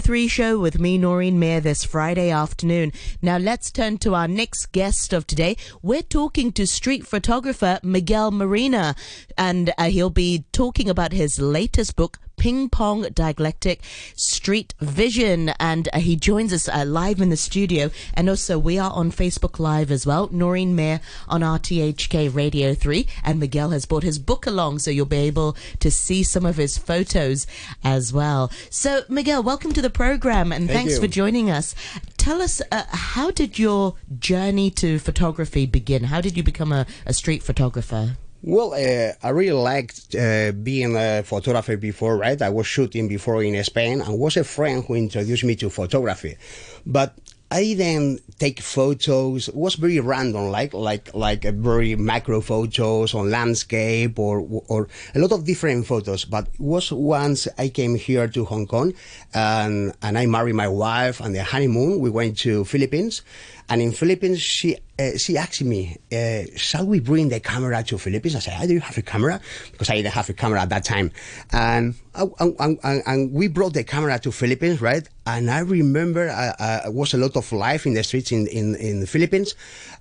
Three show with me, Noreen Mir, this Friday afternoon. Now let's turn to our next guest of today. We're talking to street photographer Miguel Marina, and uh, he'll be talking about his latest book, Ping Pong Dialectic Street Vision. And uh, he joins us uh, live in the studio. And also, we are on Facebook Live as well. Noreen Mir on RTHK Radio 3. And Miguel has brought his book along, so you'll be able to see some of his photos as well. So, Miguel, welcome to the program and Thank thanks you. for joining us. Tell us, uh, how did your journey to photography begin? How did you become a, a street photographer? Well, uh, I really liked uh, being a photographer before, right? I was shooting before in Spain and was a friend who introduced me to photography. But I didn't take photos. It was very random, like like like a very macro photos on landscape or or a lot of different photos. But it was once I came here to Hong Kong and and I married my wife and the honeymoon we went to Philippines, and in Philippines she uh, she asked me, uh, "Shall we bring the camera to Philippines?" I said, "I do have a camera?" Because I didn't have a camera at that time, and uh, and, and, and, we brought the camera to Philippines, right? And I remember uh, uh, was a lot of life in the streets in, in, in the Philippines,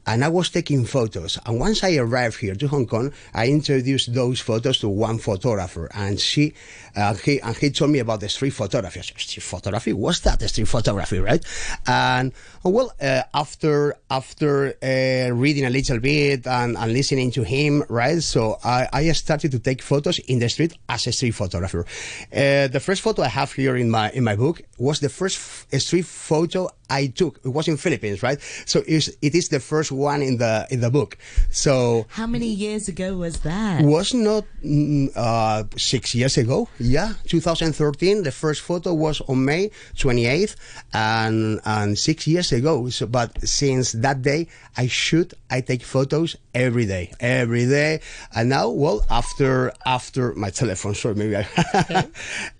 and I was taking photos. And once I arrived here to Hong Kong, I introduced those photos to one photographer, and she, uh, he, and he told me about the street photography. Said, street photography? What's that? The street photography, right? And well, uh, after after uh, reading a little bit and, and listening to him, right? So I, I started to take photos in the street as a street photographer. Uh, the first photo I have here in my in my book was the first f- street photo I took. It was in Philippines, right? So it's, it is the first one in the in the book. So How many years ago was that? was not mm, uh, six years ago. Yeah, 2013. The first photo was on May 28th, and and six years ago. So, but since that day, I shoot. I take photos every day, every day. And now, well, after after my telephone, sorry, maybe I.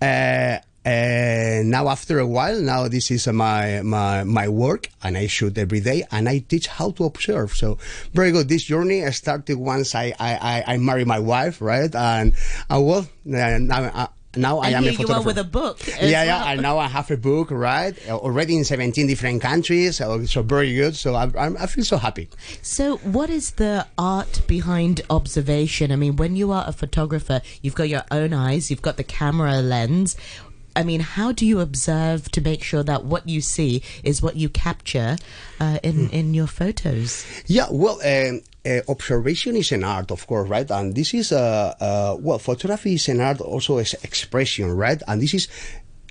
uh, uh, now after a while, now this is my, my, my work and I shoot every day and I teach how to observe. So very good. This journey i started once I, I, I, I my wife, right? And, uh, well, uh, now, now I am here a you photographer. are with a book. yeah, yeah, well. and now I have a book, right? Uh, Already in 17 different countries, so, very good. So I, I'm, I feel so happy. So, what is the art behind observation? I mean, when you are a photographer, you've got your own eyes, you've got the camera lens. I mean, how do you observe to make sure that what you see is what you capture uh, in in your photos? Yeah, well, um, uh, observation is an art, of course, right? And this is, uh, uh, well, photography is an art also as expression, right? And this is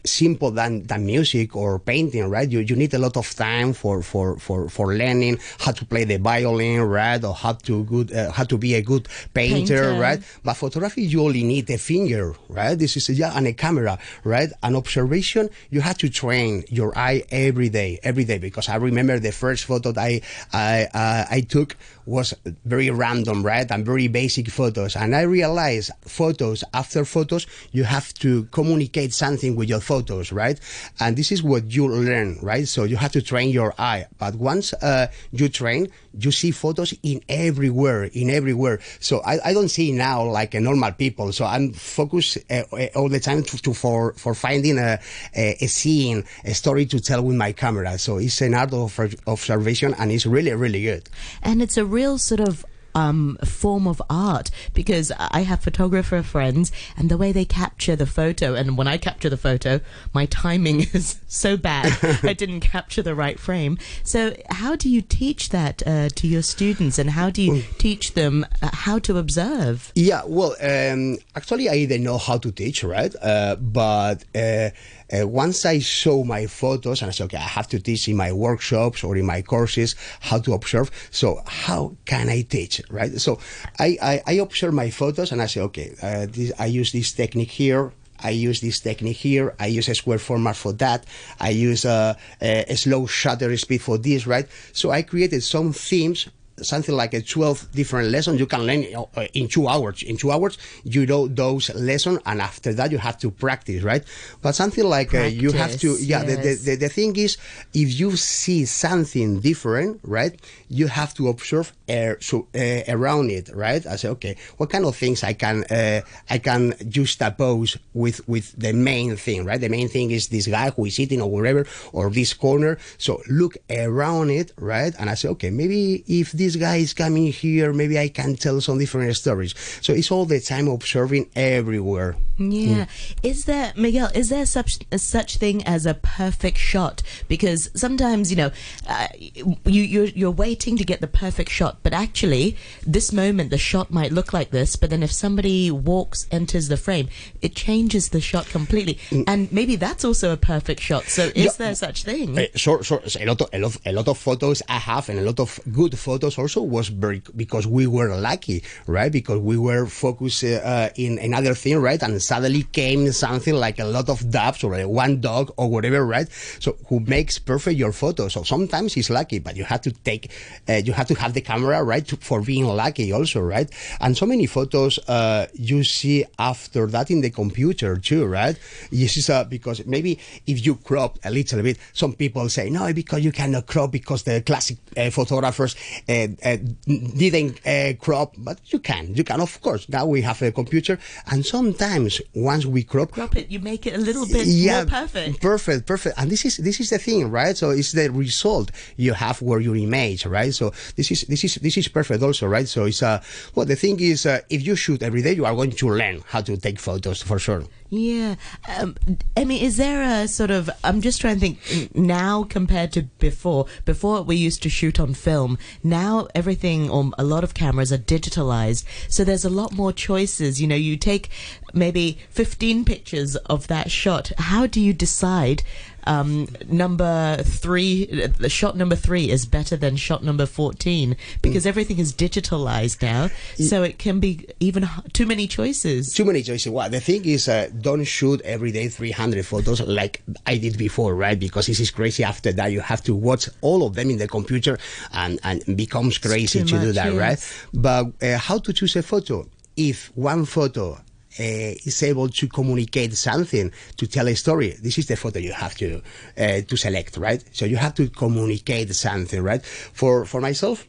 simple than, than music or painting, right? You, you need a lot of time for, for, for, for learning how to play the violin, right? Or how to good, uh, how to be a good painter, Painter. right? But photography, you only need a finger, right? This is, yeah, and a camera, right? An observation, you have to train your eye every day, every day, because I remember the first photo that I, I, uh, I took was very random, right? And very basic photos. And I realized photos after photos, you have to communicate something with your photos, right? And this is what you learn, right? So you have to train your eye. But once uh, you train, you see photos in everywhere, in everywhere. So I, I don't see now like a normal people. So I'm focused uh, uh, all the time to, to for for finding a, a a scene, a story to tell with my camera. So it's an art of observation, and it's really really good. And it's a real sort of um, form of art because I have photographer friends and the way they capture the photo, and when I capture the photo, my timing is so bad I didn't capture the right frame. So, how do you teach that uh, to your students, and how do you teach them uh, how to observe? Yeah, well, um, actually, I didn't know how to teach, right? Uh, but uh, uh, once I saw my photos and I said, okay, I have to teach in my workshops or in my courses how to observe. So how can I teach, right? So I, I, I observe my photos and I say, okay, uh, this, I use this technique here. I use this technique here. I use a square format for that. I use uh, a, a slow shutter speed for this, right? So I created some themes something like a 12 different lessons you can learn uh, in two hours. In two hours, you know those lessons, and after that, you have to practice, right? But something like uh, you have to, Practice, yeah, the, the, the, the thing is, if you see something different, right, you have to observe uh, so, uh, around it, right? I say, okay, what kind of things I can uh, I can juxtapose with with the main thing, right? The main thing is this guy who is sitting or wherever or this corner. So look around it, right? And I say, okay, maybe if this guy is coming here, maybe I can tell some different stories. So it's all the time observing everywhere. Yeah. Is there Miguel? Is there such a such thing as a perfect shot? Because sometimes you know, uh, you you're, you're waiting to get the perfect shot, but actually, this moment the shot might look like this, but then if somebody walks enters the frame, it changes the shot completely, and maybe that's also a perfect shot. So is Yeah. there such thing? Uh, so so a lot of a lot, a lot of photos I have and a lot of good photos also was very because we were lucky, right? Because we were focused uh, in another thing, right? And suddenly came something like a lot of doves or one dog or whatever, right? So who makes perfect your photo? So sometimes it's lucky, but you have to take, uh, you have to have the camera right to, for being lucky also, right? And so many photos uh, you see after that in the computer too, right? This is uh, because maybe if you crop a little bit, some people say no because you cannot crop because the classic uh, photographers uh, didn't uh, crop, but you can, you can of course. Now we have a computer, and sometimes once we crop, Crop it. You make it a little bit yeah, more perfect. perfect, perfect. And this is this is the thing, right? So it's the result you have where your image, right? So this is this is this is perfect also, right? So it's uh well the thing is uh, if you shoot every day, you are going to learn how to take photos for sure. Yeah. Um, I mean, is there a sort of, I'm just trying to think now compared to before. Before we used to shoot on film. Now everything, or a lot of cameras are digitalized. So there's a lot more choices. You know, you take maybe 15 pictures of that shot. How do you decide? Um, number three, the shot number three is better than shot number 14 because everything is digitalized now. So it can be even too many choices. Too many choices. Well, the thing is, uh, don't shoot every day 300 photos like I did before, right? Because this is crazy. After that, you have to watch all of them in the computer, and and becomes crazy to do that, yes. right? But uh, how to choose a photo? If one photo is able to communicate something, to tell a story, this is the photo you have to uh, to select, right? So you have to communicate something, right? For for myself,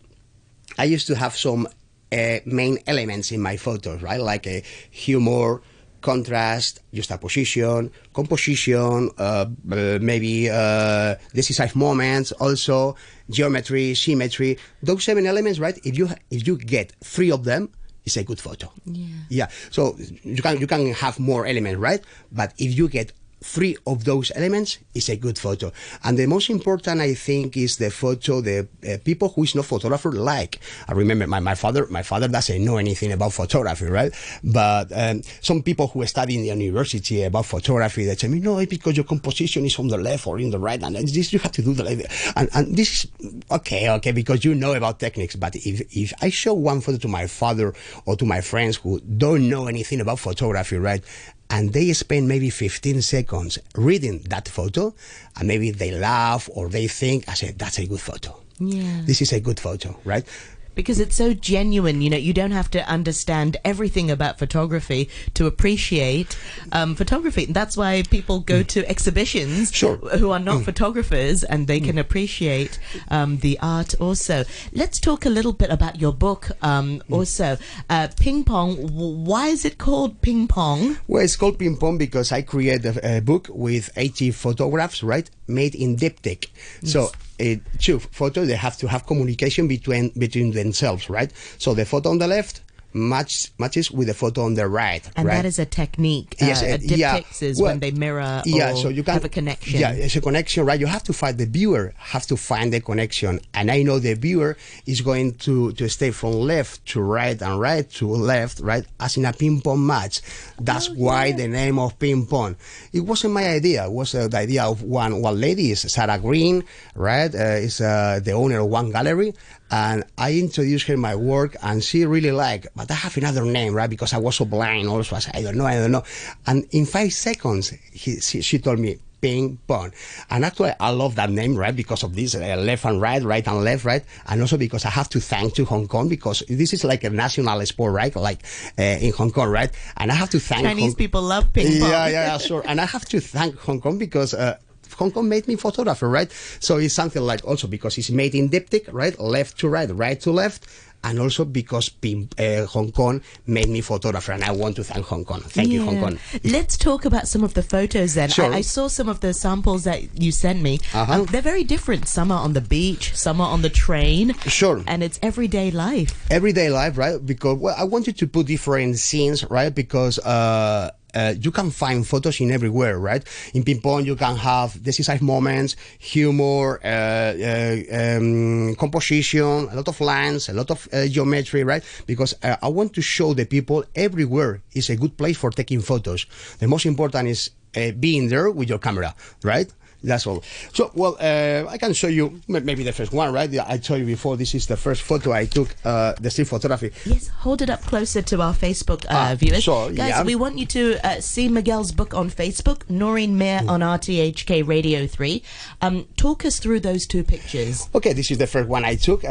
I used to have some uh, main elements in my photos, right? Like a humor, contrast, juxtaposition, composition, uh, uh, maybe uh, decisive moments, also geometry, symmetry. Those seven elements, right? If you if you get three of them, it's a good photo. Yeah. Yeah. So you can you can have more elements, right? But if you get three of those elements, is a good photo. And the most important, I think, is the photo the uh, people who is not photographer like. I remember my, my father. My father doesn't know anything about photography, right? But um, some people who study in the university about photography, they tell me, no, it's because your composition is on the left or in the right, and this you have to do the left. And, and this is okay, okay, because you know about techniques. But if if I show one photo to my father or to my friends who don't know anything about photography, right? And they spend maybe 15 seconds reading that photo and maybe they laugh or they think i said that's a good photo Yeah. this is a good photo right because it's so genuine. You know, you don't have to understand everything about photography to appreciate um, photography. That's why people go to exhibitions Sure. who are not photographers and they can appreciate um, the art also. Let's talk a little bit about your book um, also. Uh, ping Pong, why is it called Ping Pong? well it's called ping pong because i created a, a book with 80 photographs right made in diptych so uh, two photos they have to have communication between between themselves right? So the photo on the left match, matches with the photo on the right And right that is a technique. Yes, uh, a yeah. is Well, when they mirror yeah, so you can have a connection. Yeah, it's a connection, right? You have to find the viewer have to find the connection, and I know the viewer is going to to stay from left to right and right to left, right, as in a ping pong match. That's Oh, why yeah. the name of ping pong. It wasn't my idea. It was uh, the idea of one one lady, is Sarah Green, right? Uh, is uh, the owner of one gallery. And I introduced her my work, and she really liked. But I have another name, right? Because I was so blind. Also, I said, I don't know, I don't know. And in five seconds, he, she, she told me ping pong. And actually, I love that name, right? Because of this uh, left and right, right and left, right? And also because I have to thank to Hong Kong because this is like a national sport, right? Like uh, in Hong Kong, right? And I have to thank Chinese Hong- people love ping pong. yeah, yeah, sure. And I have to thank Hong Kong because uh, Hong Kong made me photographer, right? So it's something like also because it's made in diptych, right? Left to right, right to left. And also because uh, Hong Kong made me photographer, and I want to thank Hong Kong. Thank you, Hong Kong. Let's talk about some of the photos then. Sure. I, I saw some of the samples that you sent me. Uh-huh. Um, they're very different. Some are on the beach, some are on the train. Sure. And it's everyday life. everyday life, right? Because well, I wanted to put different scenes, right? Because uh, uh, you can find photos in everywhere, right? In ping pong, you can have decisive moments, humor, uh, uh, um, composition, a lot of lines, a lot of uh, geometry, right? Because uh, I want to show the people everywhere is a good place for taking photos. The most important is uh, being there with your camera, right? That's all. So, well, uh, I can show you maybe the first one, right? I told you before, this is the first photo I took, uh, the street photography. Yes, hold it up closer to our Facebook uh, Ah, viewers. sure, Guys, yeah. we want you to uh, see Miguel's book on Facebook, Noreen Mir Hmm. on RTHK Radio 3. Um, talk us through those two pictures. Okay, this is the first one I took, uh,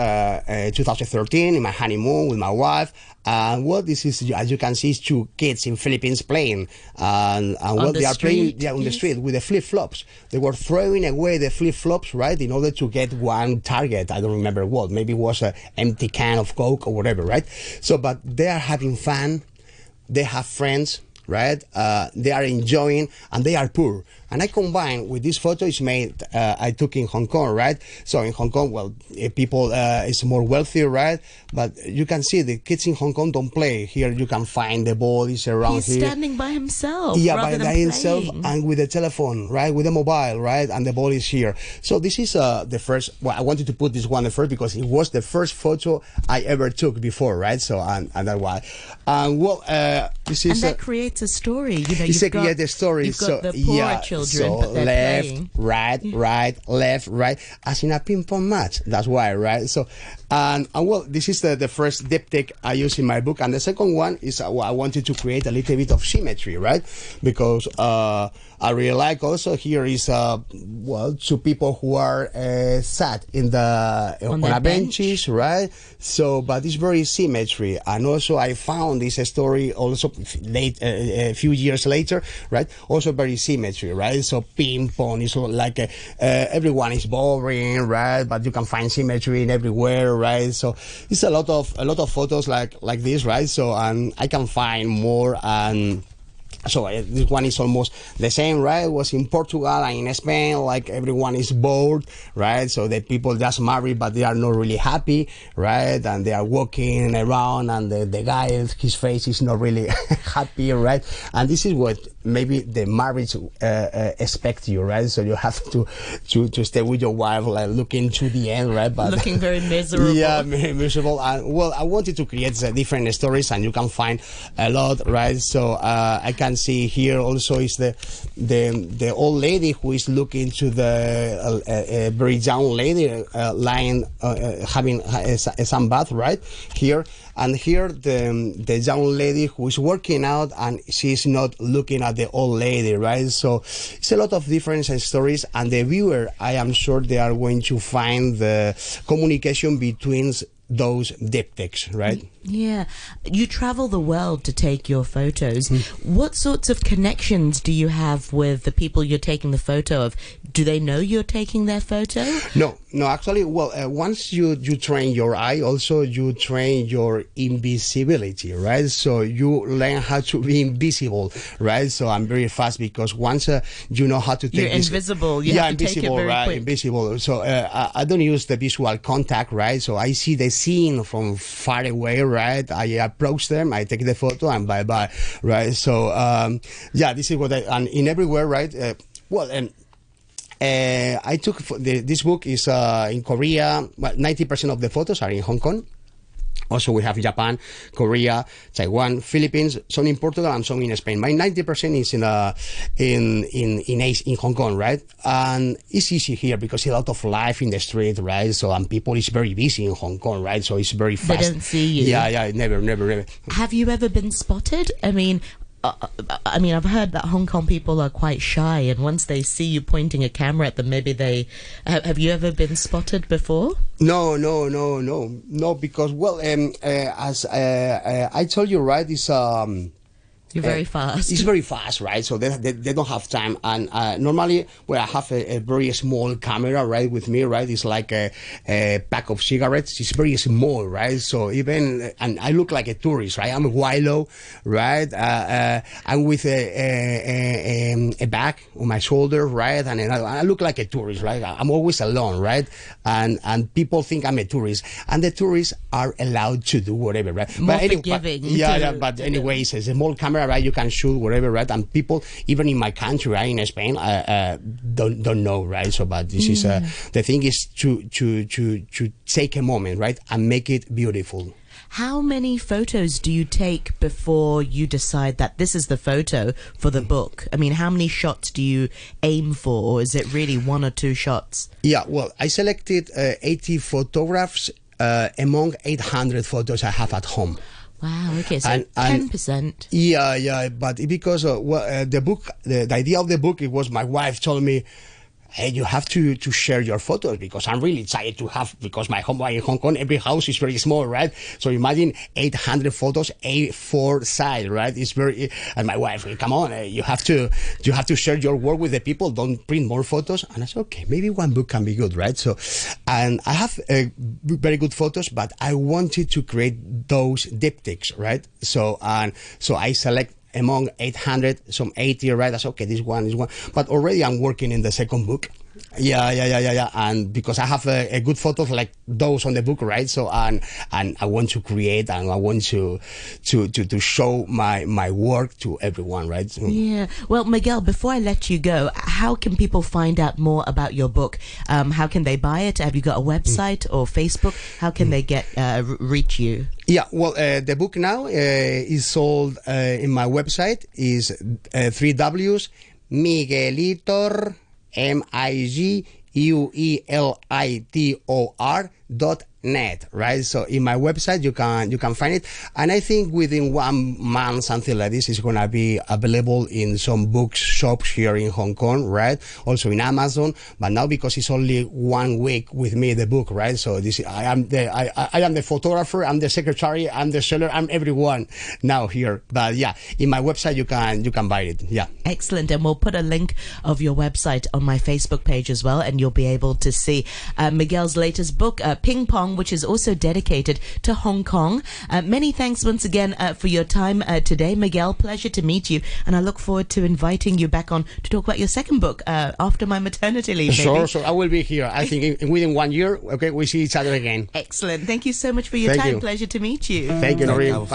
uh, 2013, in my honeymoon with my wife. And well, this is, as you can see, it's two kids in Philippines playing. And, and well, the they are playing street, yeah, on the street with the flip flops. They were throwing away the flip flops, right, in order to get one target. I don't remember what. Maybe it was an empty can of Coke or whatever, right? So, but they are having fun. They have friends, right? Uh, they are enjoying and they are poor. And I combine with this photo is made, uh, I took in Hong Kong, right? So in Hong Kong, well, eh, people uh, is more wealthy, right? But you can see the kids in Hong Kong don't play. Here you can find the ball is around He's here. standing by himself Yeah, by himself and with the telephone, right? With the mobile, right? And the ball is here. So this is uh, the first. Well, I wanted to put this one first because it was the first photo I ever took before, right? So and and that's why. And well, uh, this and is. that uh, creates a story. You know, it's you've a got, creative story. You've got so the poorer yeah, children, so but they're left, playing. right, right, left, right, as in a ping pong match. That's why, right? So, and, and well, this is the, the first diptych I use in my book, and the second one is uh, well, I wanted to create a little bit of symmetry, right? Because uh, I really like also here is uh, well two people who are uh, sat in the On on, the a bench. benches, right? So, but it's very symmetry, and also I found this story also late uh, a few years later, right? Also very symmetry, right? So ping pong is like uh, uh, everyone is boring, right? But you can find symmetry in everywhere, right? So it's a lot of a lot of photos like like this, right? So and I can find more and. So uh, this one is almost the same, right? It was in Portugal and in Spain, like everyone is bored, right? So the people just marry, but they are not really happy, right? And they are walking around, and the, the guy, his face is not really happy, right? And this is what maybe the marriage uh, uh, expect you, right? So you have to to to stay with your wife, like looking to the end, right? But Looking very miserable. yeah, very miserable. And well, I wanted to create different stories, and you can find a lot, right? So uh, I can see here also is the the the old lady who is looking to the uh, uh, uh, very young lady uh, lying uh, having a sunbath, right here. And here the the young lady who is working out and she's not looking at the old lady, right? So it's a lot of difference different stories, and the viewer, I am sure they are going to find the communication between those diptychs, right? Yeah. You travel the world to take your photos. Hmm. What sorts of connections do you have with the people you're taking the photo of? Do they know you're taking their photo? No, no. Actually, well, uh, once you you train your eye, also you train your invisibility, right? So you learn how to be invisible, right? So I'm very fast because once uh, you know how to take You're this, invisible. You yeah, have take it invisible, very right? quick. Invisible. So uh, I, I don't use the visual contact, right? So I see the scene from far away, right? I approach them, I take the photo, and bye bye, right? So um, yeah, this is what I and in everywhere, right? Uh, well, and uh, I took the, this book is uh, in Korea. Well, ninety percent of the photos are in Hong Kong. Also, we have Japan, Korea, Taiwan, Philippines, some in Portugal, and some in Spain. My ninety percent is in uh, in in in, in Hong Kong, right? And it's easy here because a lot of life in the street, right? So and people is very busy in Hong Kong, right? So it's very fast. They don't see you. Yeah, yeah, never, never, never. Have you ever been spotted? I mean, uh, I mean, I've heard that Hong Kong people are quite shy, and once they see you pointing a camera at them, maybe they. Have, have you ever been spotted before? No, no, no, no, no. Because well, um, uh, as uh, uh, I told you, right, it's um. You're very fast. It's very fast, right? So they, they, they don't have time. And uh, normally, where I have a, a, very small camera, right, with me, right, it's like a, a, pack of cigarettes. It's very small, right? So even, and I look like a tourist, right? I'm a gweilo, right? Uh, uh, I'm with a, a, a, bag on my shoulder, right? And I, I look like a tourist, right? I'm always alone, right? And and people think I'm a tourist. And the tourists are allowed to do whatever, right? More but, anyway, but, yeah, yeah, but anyways, it's a small camera right? You can shoot whatever, right? And people, even in my country, right, in Spain, uh, uh, don't don't know, right? So, but this is uh, the thing is to to to to take a moment, right, and make it beautiful. How many photos do you take before you decide that this is the photo for the book? I mean, how many shots do you aim for, or is it really one or two shots? Yeah, well, I selected uh, 80 photographs uh, among 800 photos I have at home. Wow. Okay. So ten percent. Yeah, yeah. But because uh, well, uh, the book, the, the idea of the book, it was my wife told me hey, you have to, to share your photos because I'm really excited to have, because my home in Hong Kong, every house is very small, right? So imagine 800 photos, A4 size, right? It's very, and my wife, come on, eh, you have to, you have to share your work with the people. Don't print more photos. And I said, okay, maybe one book can be good, right? So, and I have uh, very good photos, but I wanted to create those diptychs, right? So, and so I select among 800, some 80, right? That's okay, this one, this one. But already I'm working in the second book. Yeah, yeah, yeah, yeah, yeah. And because I have a, a, good photos like those on the book, right? So and and I want to create and I want to to to, to show my my work to everyone, right? So, yeah. Well, Miguel, before I let you go, how can people find out more about your book? Um, how can they buy it? Have you got a website or Facebook? How can they get uh, reach you? Yeah, well, uh, the book now uh, is sold uh, in my website. is uh, three W's Miguelitor M I G U E L I T O R dot net right? So in my website you can you can find it. And i think within one month something like this is going to be available in some bookshops here in hong kong right? Also in amazon but now because it's only one week with me the book right? So this i am the i i am the photographer i'm the secretary i'm the seller i'm everyone now here. But yeah in my website you can you can buy it. Yeah. Excellent. And we'll put a link of your website on my facebook page as well and you'll be able to see uh, miguel's latest book uh, ping pong which is also dedicated to Hong Kong. Uh, many thanks once again uh, for your time uh, today, Miguel. Pleasure to meet you, and I look forward to inviting you back on to talk about your second book uh, after my maternity leave. Sure, so I will be here. I think within one year, okay, we see each other again. Excellent. Thank you so much for your Thank time. You. Pleasure to meet you. Thank you, Noreen.